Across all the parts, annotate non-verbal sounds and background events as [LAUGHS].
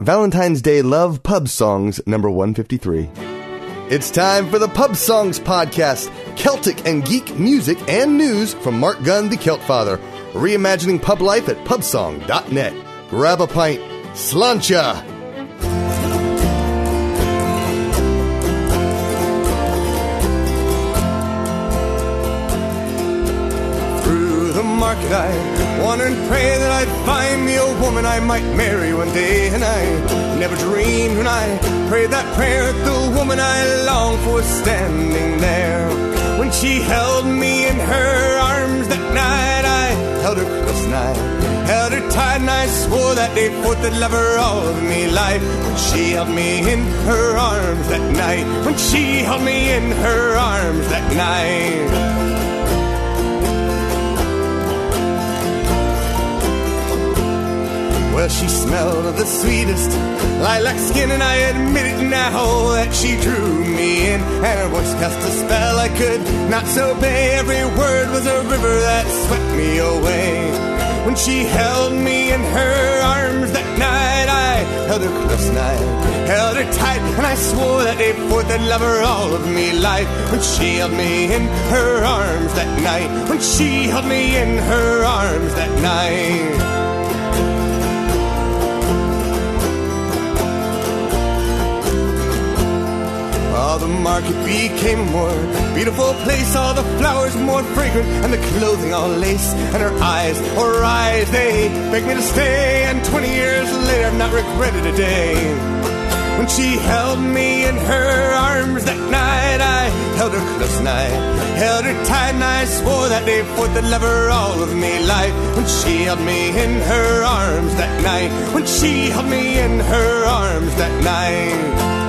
Valentine's Day Love Pub Songs number 153. It's time for the Pub Songs Podcast Celtic and geek music and news from Marc Gunn, the Celt Father, reimagining pub life at pubsong.net. Grab a pint, slancha! Through the market I wander and pray that I'd find me a woman I might marry one day. And I never dreamed when I prayed that prayer that the woman I longed for was standing there. When she held me in her arms that night, I held her close and I held her tight and I swore that day forth that love her all of me life. When she held me in her arms that night, when she held me in her arms that night. Well, she smelled of the sweetest lilac skin, and I admit it now that she drew me in. And her voice cast a spell I could not disobey. Every word was a river that swept me away. When she held me in her arms that night, I held her close I held her tight, and I swore that day forth I'd love her all of me life. When she held me in her arms that night, when she held me in her arms that night. The market became more beautiful place. All the flowers more fragrant, and the clothing all lace. And her eyes, her eyes, they begged me to stay. And 20 years later, I've not regretted a day. When she held me in her arms that night, I held her close and I held her tight, and I swore that day forth that love her all of me life. When she held me in her arms that night, when she held me in her arms that night.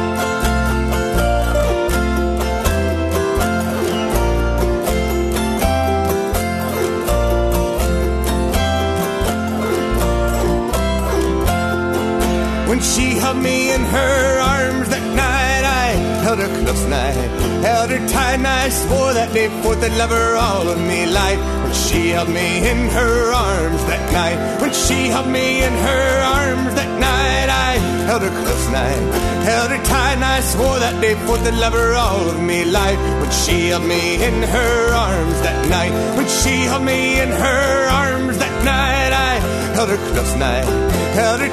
When she held me in her arms that night, I held her close and I held her tight, and I swore that day forth that love her all of me life. When she held me in her arms that night, when she held me in her arms that night, I held her close and I held her tight, and I swore that day forth that love her all of me life. When she held me in her arms that night, when she held me in her arms that night, I held her close and I held her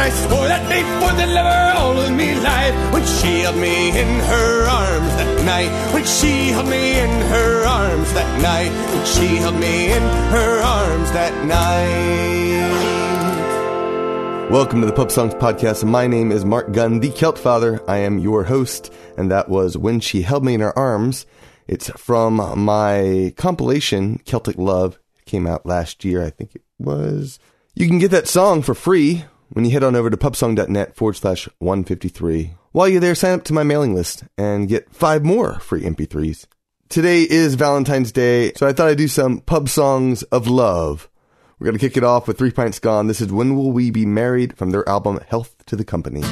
and I swore that forth that love all of me life. When she held me in her arms that night, when she held me in her arms that night, when she held me in her arms that night. Welcome to the Pub Songs Podcast. My name is Marc Gunn, the Celt Father. I am your host, and that was When She Held Me in Her Arms. It's from my compilation, Celtic Love. Came out last year, I think it was. You can get that song for free when you head on over to pubsong.net forward slash 153. While you're there, sign up to my mailing list and get five more free MP3s. Today is Valentine's Day, so I thought I'd do some pub songs of love. We're going to kick it off with Three Pints Gone. This is When Will We Be Married from their album Health to the Company.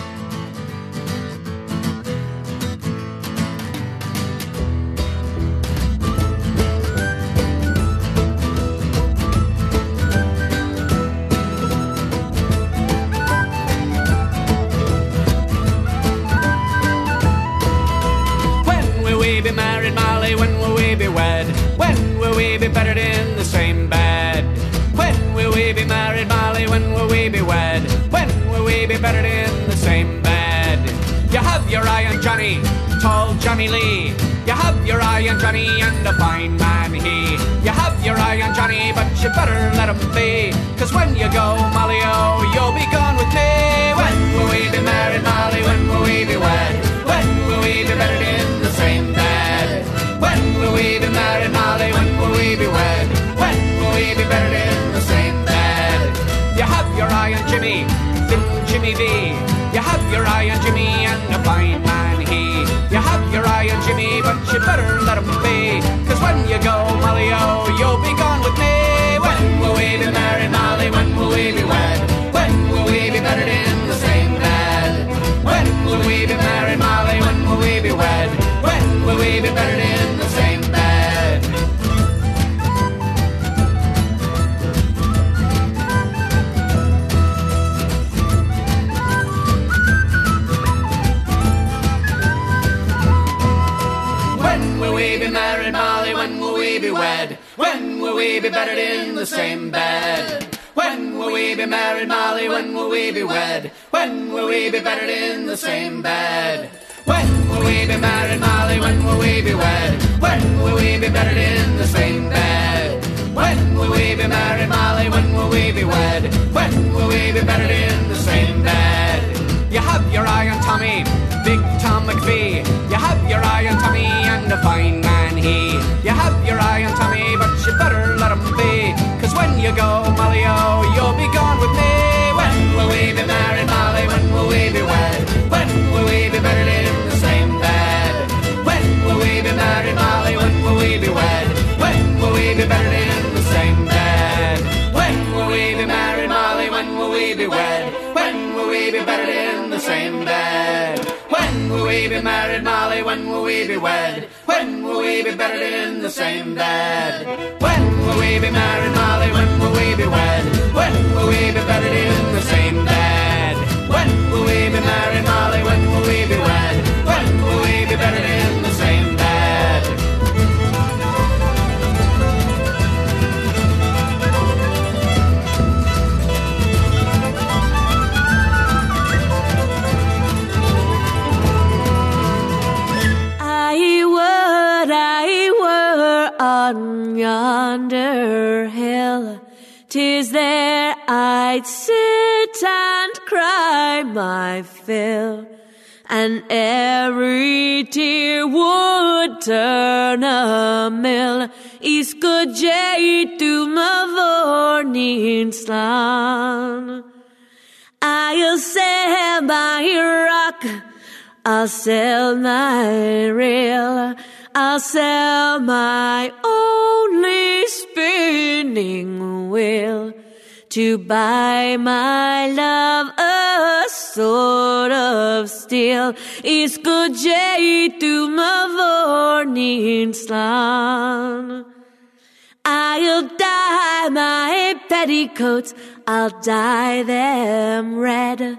On Johnny and a fine man he. You have your eye on Johnny, but you better let him be. Cause when you go, Molly, oh, you'll be gone with me. When will we be married, Molly? When will we be wed? When will we be buried in the same bed? When will we be married, Molly? When will we be wed? When will we be buried in the same bed? You have your eye on Jimmy, little Jimmy V. You have your eye on Jimmy and a fine man he. You have your eye on Jimmy, but you better let him be. Cause when you go, Molly, oh, you'll be gone with me. When will we be married, Molly? When will we be wed? When will we be buried in the same bed? When will we be married, Molly? When will we be wed? When will we be buried in we be bedded in the same bed? When will we be married, Molly? When will we be wed? When will we be bedded in the same bed? When will we be married, Molly? When will we be wed? When will we be bedded in the same bed? When will we be married, Molly? When will we be wed? When will we When will we be wed? When will we be buried in the same bed? When will we be married, Molly? When will we be wed? When will we be buried in the same bed? When will we be married, Molly? When will we be wed? When will we be buried yonder hill. Tis there I'd sit and cry my fill. And every tear would turn a mill. Isko jay to my slan. I'll sell my rock. I'll sell my reel. I'll sell my only spinning wheel to buy my love a sword of steel. Is good jay to my slan. I'll dye my petticoats, I'll dye them red.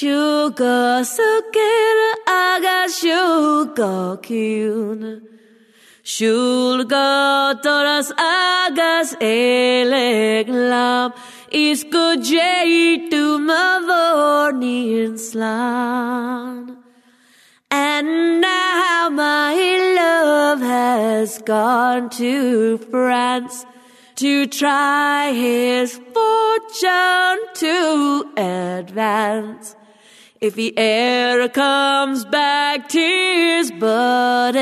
Day to my slan. Shul, shul, shul arun. Shuka sakir aga shuka kyun. Shulga toras agas eleg lam. Isko jay to mavornin slan. And now my love has gone to France to try his fortune to advance. If he ever comes back, tis but.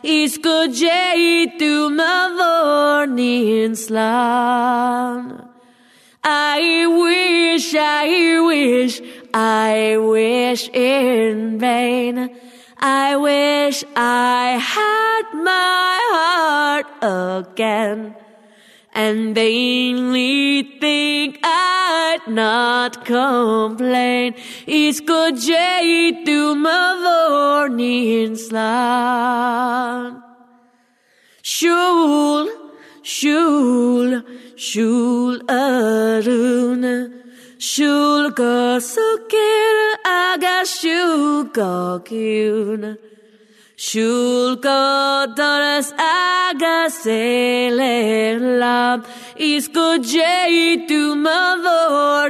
He's good jay to my slan. I wish, I wish, I wish in vain. I wish I had my heart again and vainly think I'd not complain. To my slan. Shul, shul, shul aruna. Shul go sukir aga shul go kyun. Shul go doras aga sele lam. Is go jay to my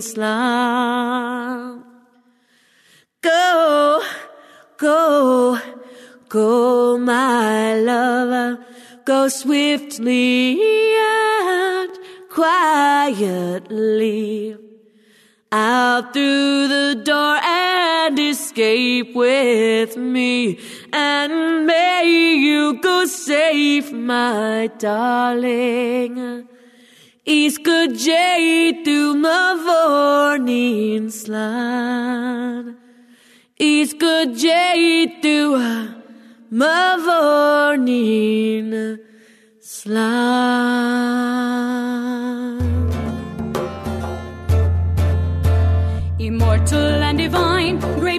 slam. Go, go, go, my lover. Go swiftly and quietly out through the door and escape with me. And may you go safe, my darling. Is good jay to my slan. Is good jay to my slan.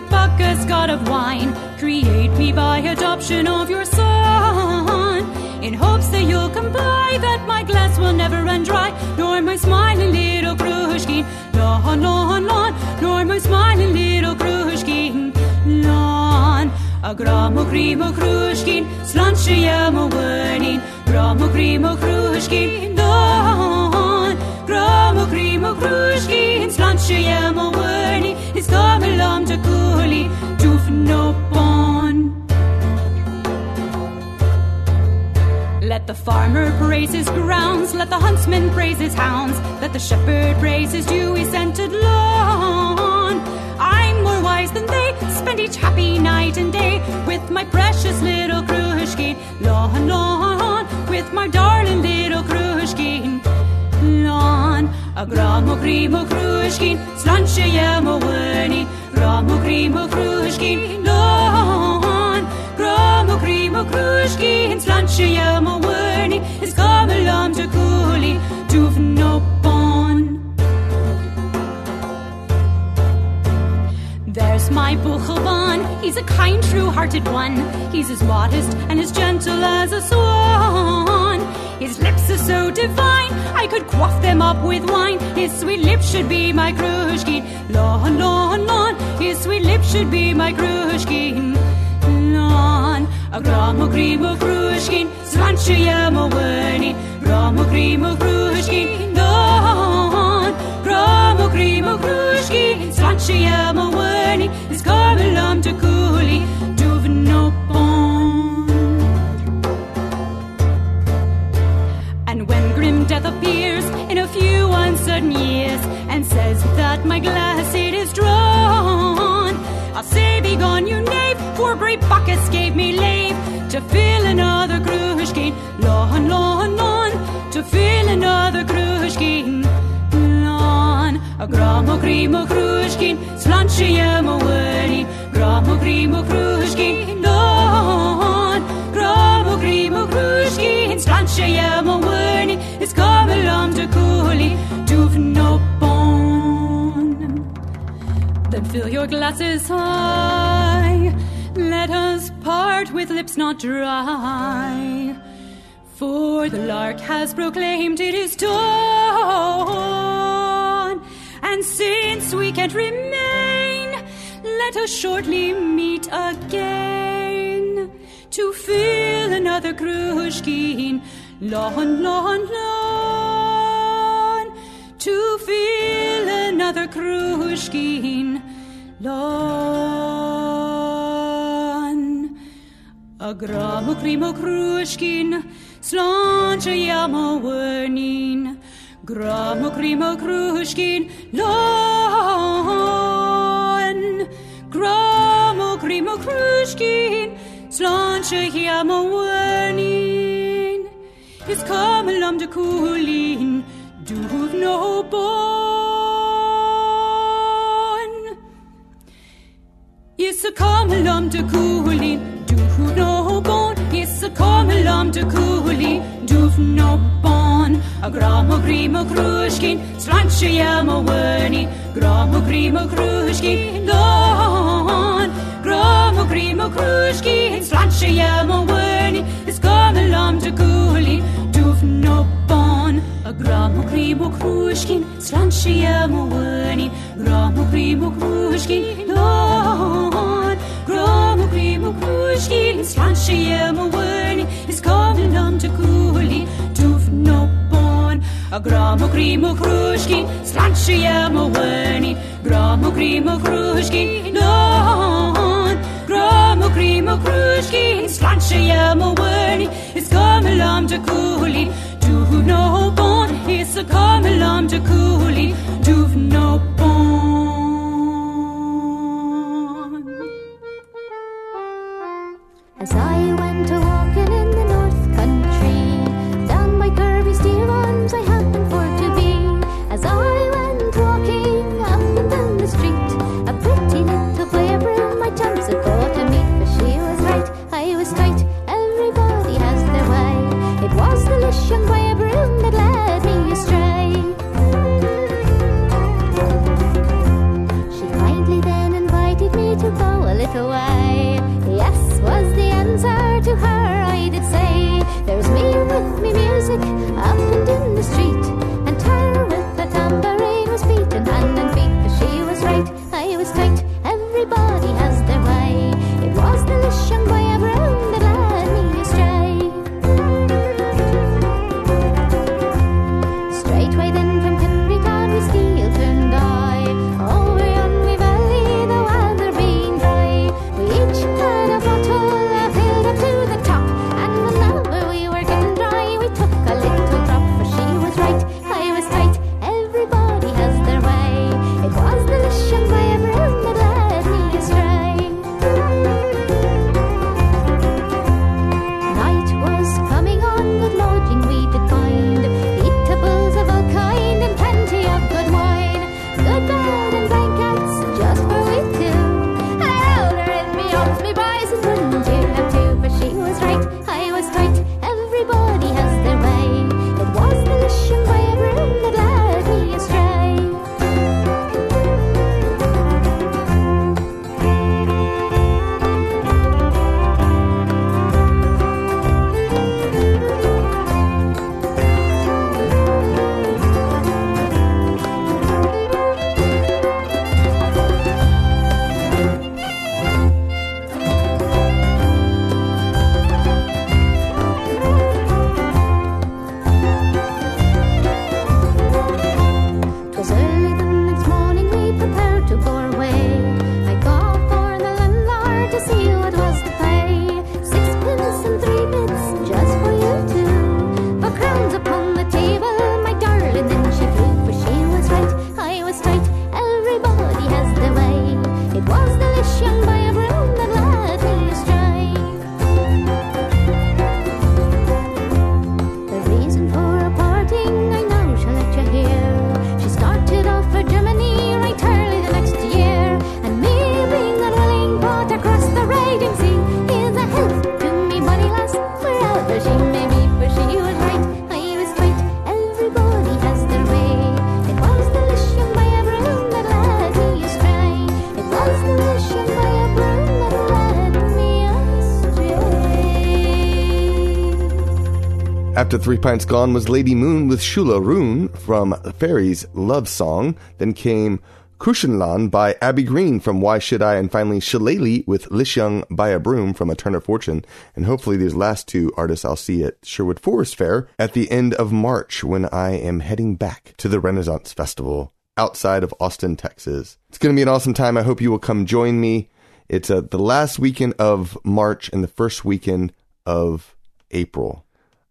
Bacchus, god of wine, create me by adoption of your son. In hopes that you'll comply, that my glass will never run dry, nor my smiling little Krushkin, lon, lon, lon, nor my smiling little Krushkin, lon. A gramo grimo Krushkin, slanshiyamo burning, gramo grimo Krushkin, lon. Gramo grimo Krushkin, slanshiyamo burning, is kamelam to kuli, doof no bon. Let the farmer praise his grounds, let the huntsman praise his hounds, let the shepherd praise his dewy scented lawn. I'm more wise than they, spend each happy night and day with my precious little Krushkin, lawn. A gramo grimo Krushkin, slanche yamo werni, gramo grimo Krushkin, lawn. Gramo grimo Krushkin, slanche yamo werni, is kamelam to kuli, doof no bon. There's my Buchelban, he's a kind, true-hearted one. He's as modest and as gentle as a swan. His lips are so divine, I could quaff them up with wine. His sweet lips should be my Krushkin, lon, lon, lon. His sweet lips should be my Krushkin, lon. A gramo grimo Krushkin, slanche yamo werni. Gramo grimo Krushkin, lon. Gramo grimo Krushkin, slanche yamo werni. Is kamelam to kuli, appears in a few uncertain years and says that my glass it is drawn, I'll say, Begone, you knave, for great Bacchus gave me leave to fill another Krushkin, lon, lon, lon, to fill another Krushkin, lon. A gramo grimo Krushkin, slanche yamo werni, gramo grimo No bon. Then fill your glasses high. Let us part with lips not dry. For the lark has proclaimed it is dawn. And since we can't remain, let us shortly meet again to fill another Krushkin. Lon, lon, lon. To fill another Krushkin. Lon. A gramo krimo Krushkin. Slanche yamo wernin. Gramo krimo Krushkin. Lon. Gramo krimo Krushkin. Slanche yamo wernin. Is kamelam de kulin. Duv no bon. Is a kamelam de kulin. Duv no bon. Is a kamelam de kulin. Duv no bon. A gramo grimo Krushkin. Slanche yamo werni. Gramo grimo Krushkin. Lon. Gramo grimo Krushkin. Slanche yamo werni. Is kamelam de kulin. Duv no bon. A gramo grimo Krushkin. Slanche yamo werni. Gramo grimo Krushkin. Lon. Gramo grimo Krushkin. Slanche yamo werni. Is kamelam de kulin. Duv no bon. A gramo grimo Krushkin. Slanche yamo werni. Gramo grimo Krushkin. Lon. Gramo grimo Krushkin. Slanche yamo werni. Is kamelam de kulin. Duv no bon. Is a kamelam de kulin. Duv no. After Three Pints Gone was Lady Moon with Shula Rune from Fairy's Love Song. Then came Kushinlan by Abby Green from Why Should I? And finally Shillelagh with Lishyung by a Broom from A Turn of Fortune. And hopefully these last two artists I'll see at Sherwood Forest Faire at the end of March when I am heading back to the Renaissance Festival outside of Austin, Texas. It's going to be an awesome time. I hope you will come join me. It's uh, the last weekend of March and the first weekend of April.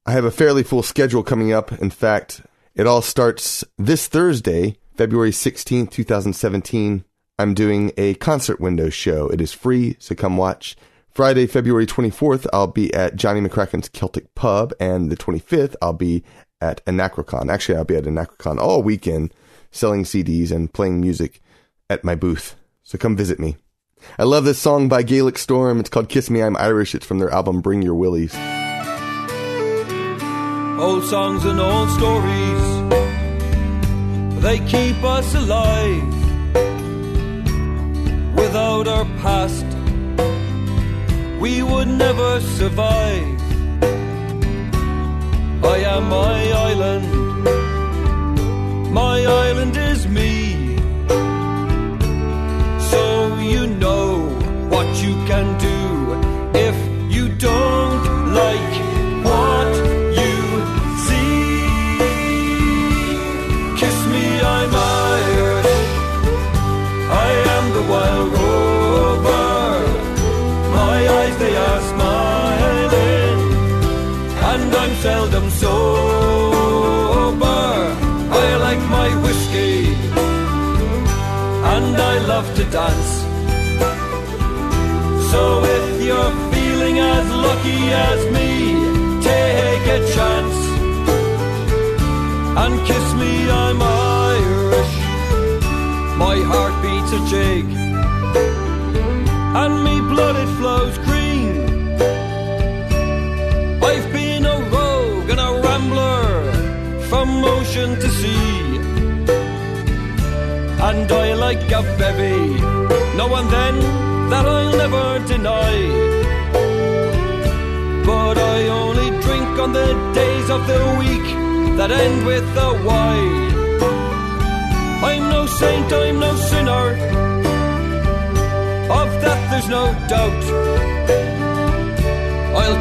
I have a fairly full schedule coming up. In fact, it all starts this Thursday, February 16th, 2017. I'm doing a concert window show. It is free, so come watch. Friday, February 24th, I'll be at Johnny McCracken's Celtic Pub, and the 25th, I'll be at Anachrocon. Actually, I'll be at Anachrocon all weekend selling CDs and playing music at my booth. So come visit me. I love this song by Gaelic Storm. It's called Kiss Me, I'm Irish. It's from their album Bring Your Wellies. Old songs and old stories, they keep us alive. Without our past, we would never survive. I am my island, my island is me.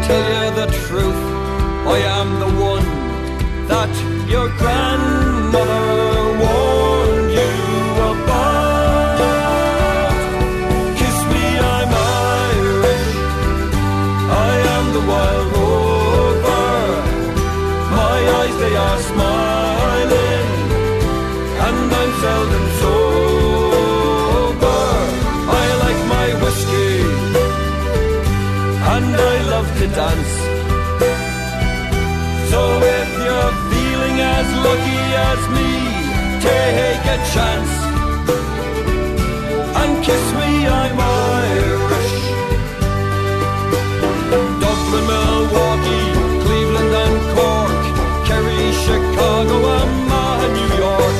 Tell you the truth. I am the one that your grandmother lucky as me, take a chance and kiss me, I'm Irish. Dublin, Milwaukee, Cleveland and Cork, Kerry, Chicago, Omaha, New York,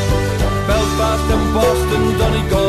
Belfast and Boston, Donegal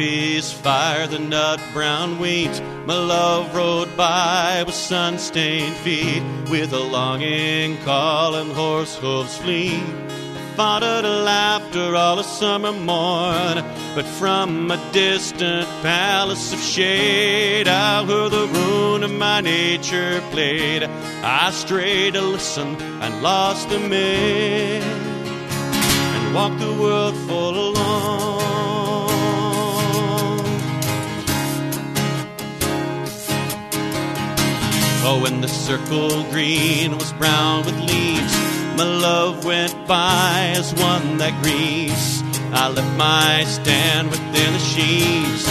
Fire the nut brown wheat, my love rode by with sun stained feet, with a longing call and horse hooves fleet. I a laughter all a summer morn, but from a distant palace of shade, I heard the ruin of my nature played. I strayed to listen and lost the maid, and walked the world full alone. Oh, when the circle green was brown with leaves, my love went by as one that grieves. I left my stand within the sheaves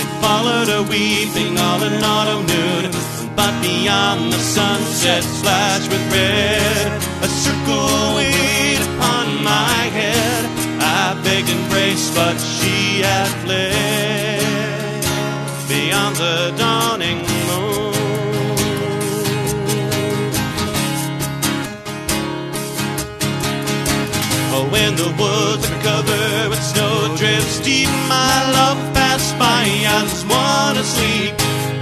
and followed her weeping all in autumn noon. But beyond the sunset flashed with red, a circle weighed upon my head. I begged and braced, but she had fled beyond the dawning the woods are covered with snowdrifts deep. My love passed by, I was one asleep.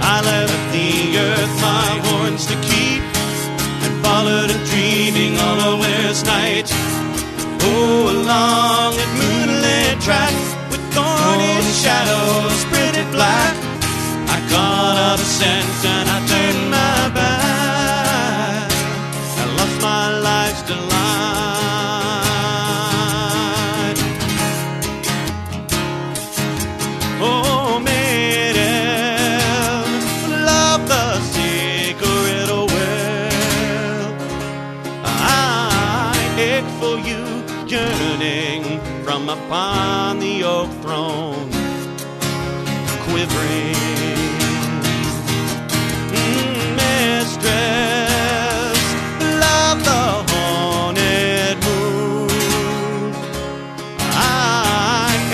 I left the earth my horns to keep and followed a dreaming on a winter's night. Oh, along a moonlit track with thorny shadows printed black. I caught up a scent and I turned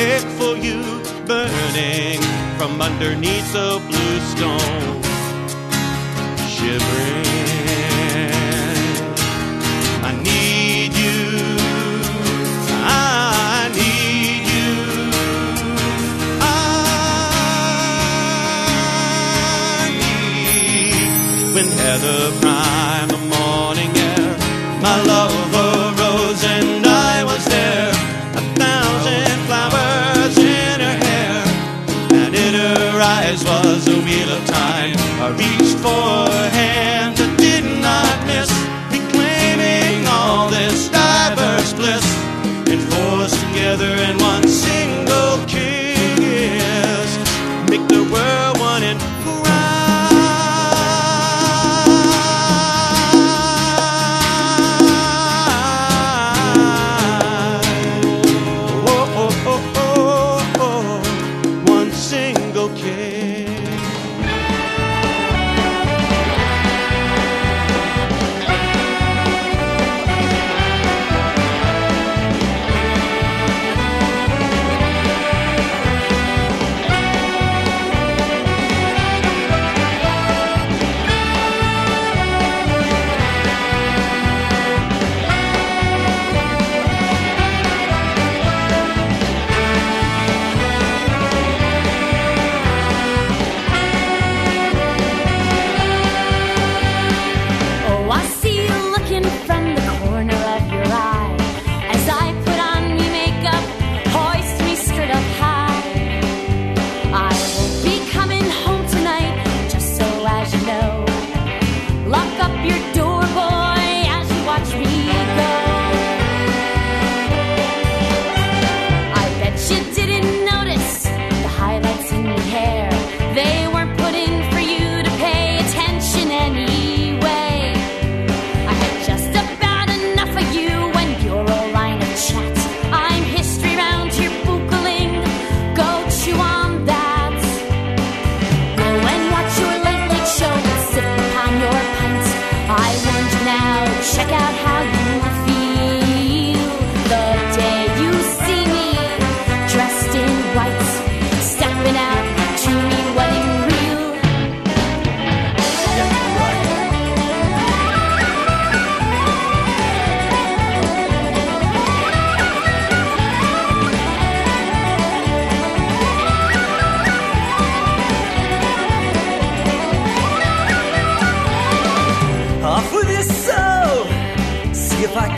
head for you, burning from underneath the blue stone, shivering.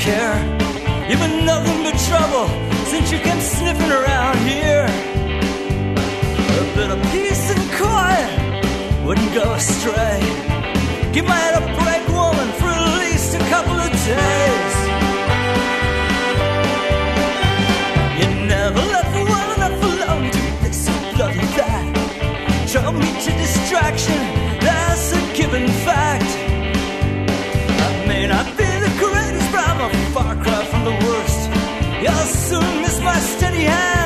care. You've been nothing but trouble since you came sniffing around here. A bit of peace and quiet wouldn't go astray. Give my head a break, woman, for at least a couple of days. You never left well enough alone to fix a bloody that. Show me to distraction. soon miss my steady hand.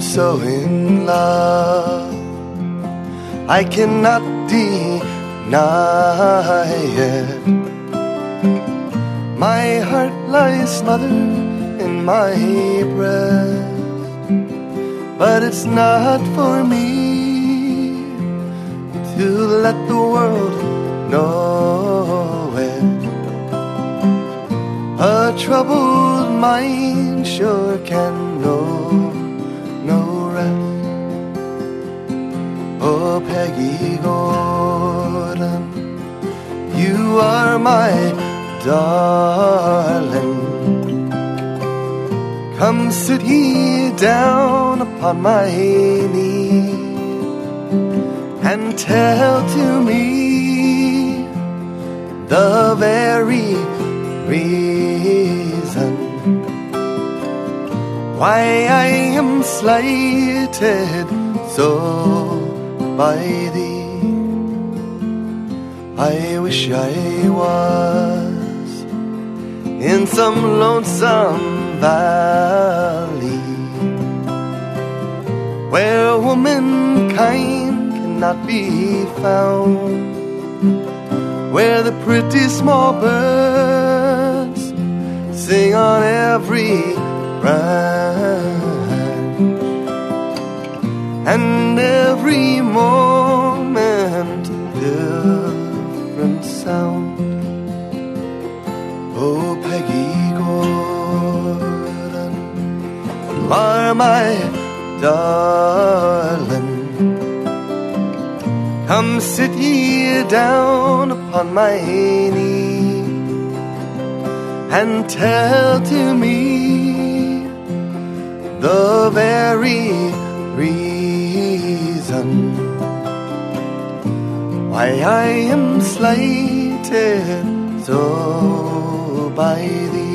So in love, I cannot deny it. My heart lies smothered in my breast, but it's not for me to let the world know it. A troubled mind sure can know Peggy Gordon, you are my darling. Come sit here down upon my knee and tell to me the very reason why I am slighted so by thee. I wish I was in some lonesome valley where womankind cannot be found, where the pretty small birds sing on every branch, and moment different sound. Oh, Peggy Gordon, are my darling. Come sit here down upon my knee and tell to me the very reason why I am slighted so by thee.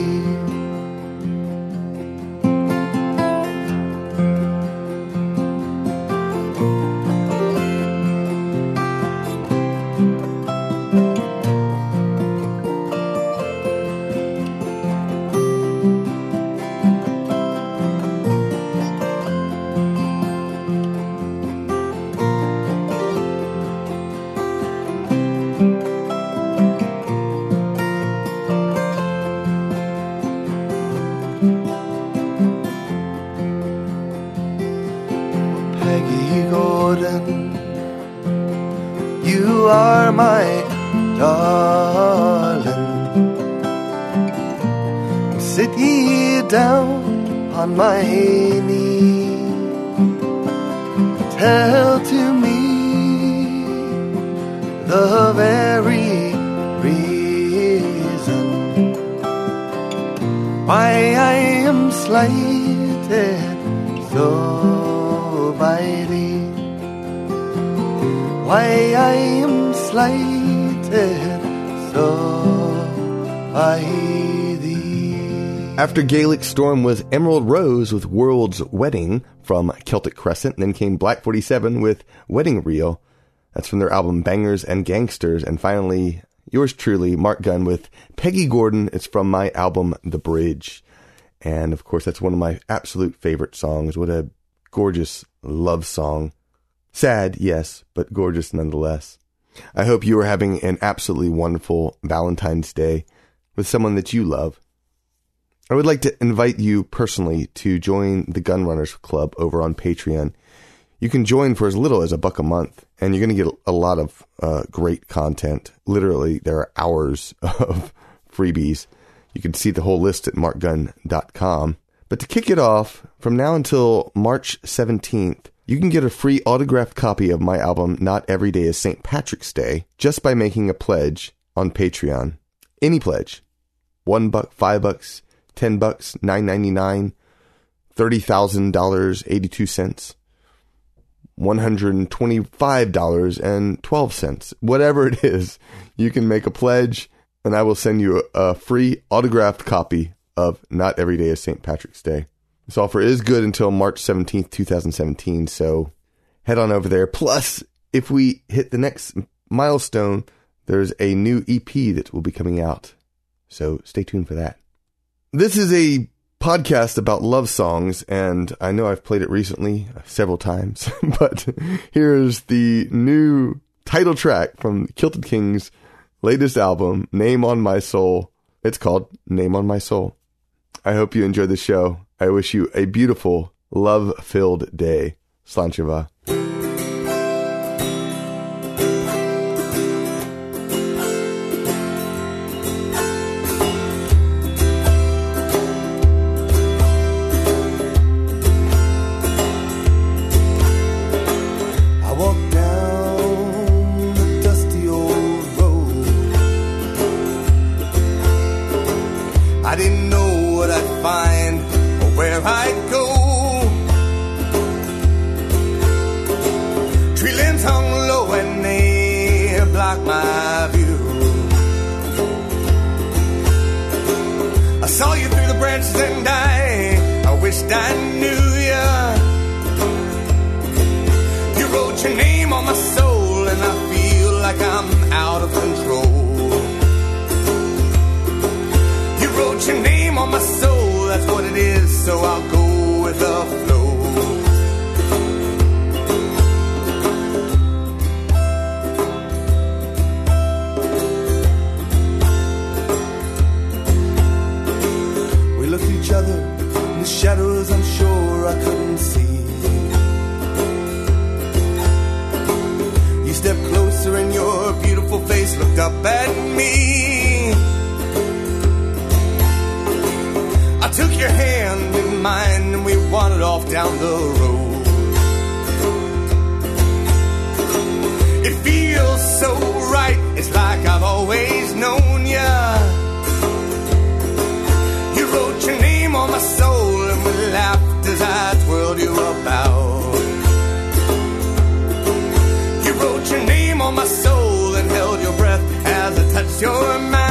Tell to me the very reason why I am slighted so by thee. Why I am slighted so by thee. After Gaelic Storm was Emerald Rose with World's Wedding from Celtic Crescent, then came Black 47 with Wedding Reel. That's from their album Bangers and Gangsters. And finally, yours truly, Marc Gunn with Peggy Gordon. It's from my album The Bridge. And of course, that's one of my absolute favorite songs. What a gorgeous love song. Sad, yes, but gorgeous nonetheless. I hope you are having an absolutely wonderful Valentine's Day with someone that you love. I would like to invite you personally to join the Gunrunners Club over on Patreon. You can join for as little as a buck a month, and you're going to get a lot of uh, great content. Literally, there are hours [LAUGHS] of freebies. You can see the whole list at marcgunn.com. But to kick it off, from now until March 17th, you can get a free autographed copy of my album Not Every Day is St. Patrick's Day just by making a pledge on Patreon. Any pledge. One buck, five bucks, ten bucks, nine ninety nine, $30,000.82, $125.12. Whatever it is, you can make a pledge and I will send you a, a free autographed copy of Not Every Day is St. Patrick's Day. This offer is good until March 17th, 2017, so head on over there. Plus, if we hit the next milestone, there's a new EP that will be coming out. So stay tuned for that. This is a podcast about love songs, and I know I've played it recently several times, [LAUGHS] but here's the new title track from Kilted Kings' latest album, Name on My Soul. It's called Name on My Soul. I hope you enjoy the show. I wish you a beautiful, love filled day. Sláinte mhath. It is, so I'll go with the flow. We looked at each other in the shadows, I'm sure I couldn't see. You stepped closer and your beautiful face looked up at me. Took your hand in mine and we wandered off down the road. It feels so right, it's like I've always known ya. You wrote your name on my soul and we laughed as I twirled you about. You wrote your name on my soul and held your breath as I touched your mouth.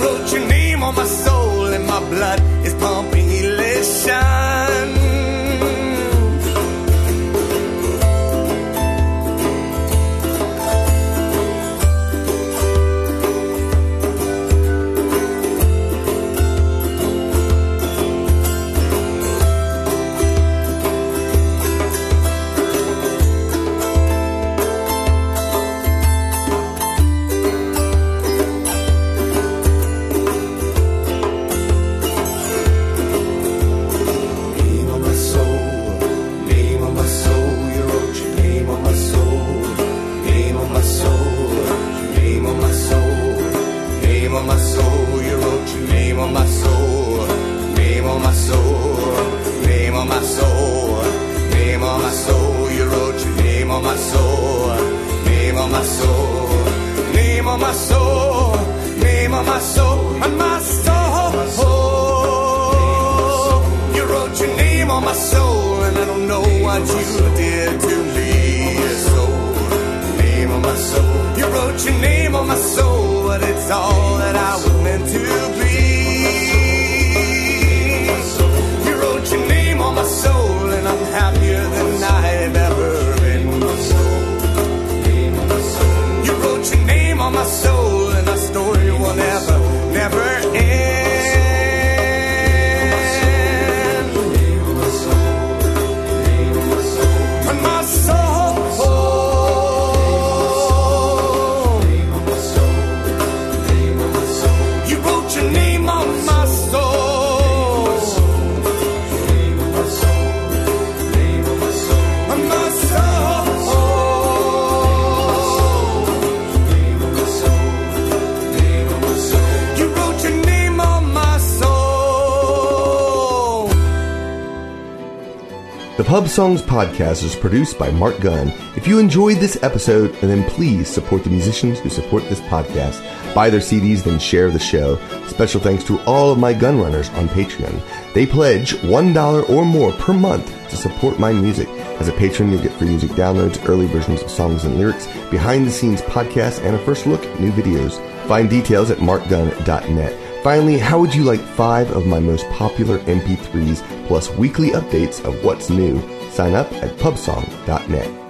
Wrote your name on my soul, and my blood is pumping elation. Soul. You wrote your name on my soul, but it's all that I was meant to Songs podcast is produced by Marc Gunn. If you enjoyed this episode, then please support the musicians who support this podcast. Buy their CDs, then share the show. Special thanks to all of my gun runners on Patreon. They pledge $1 or more per month to support my music. As a patron, you'll get free music downloads, early versions of songs and lyrics, behind the scenes podcasts, and a first look at new videos. Find details at marcgunn.net. Finally, how would you like five of my most popular MP3s plus weekly updates of what's new? Sign up at pubsong.net.